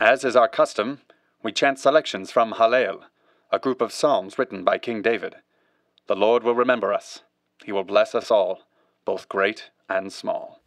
As is our custom, we chant selections from Hallel, a group of psalms written by King David. The Lord will remember us. He will bless us all, both great and small.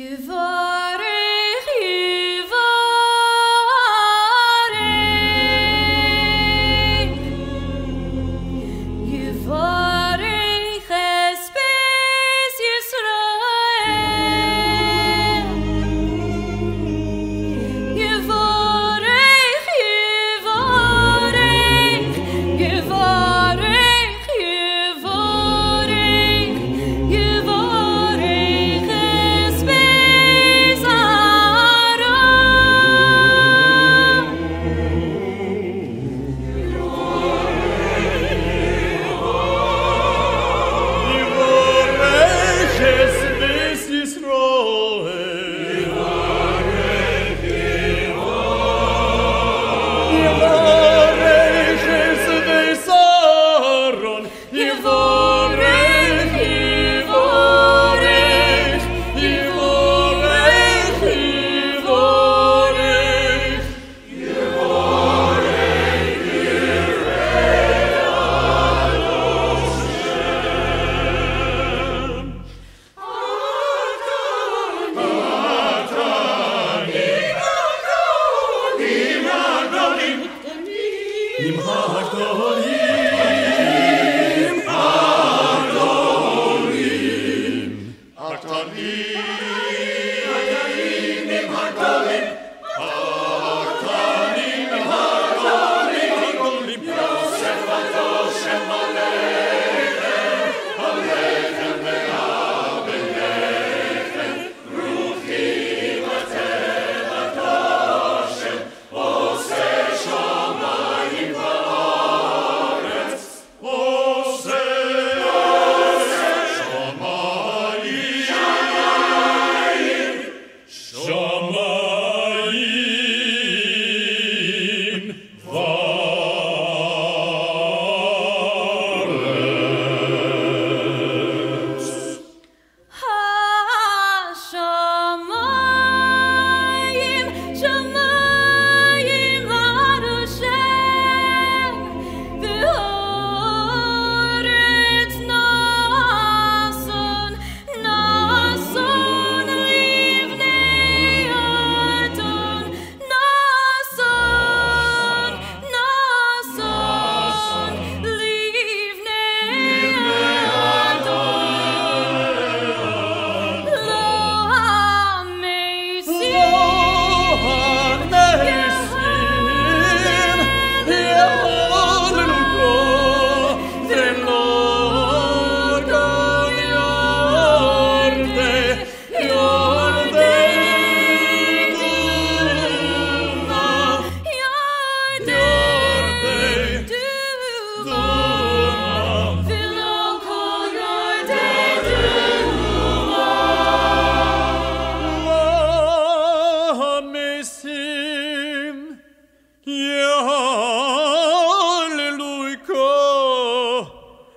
You've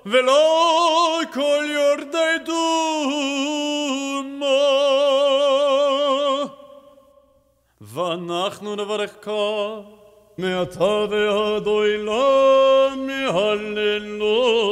ולא כל יורדי דומו ואנחנו נברכך מעתה ועד עולם יהללויקו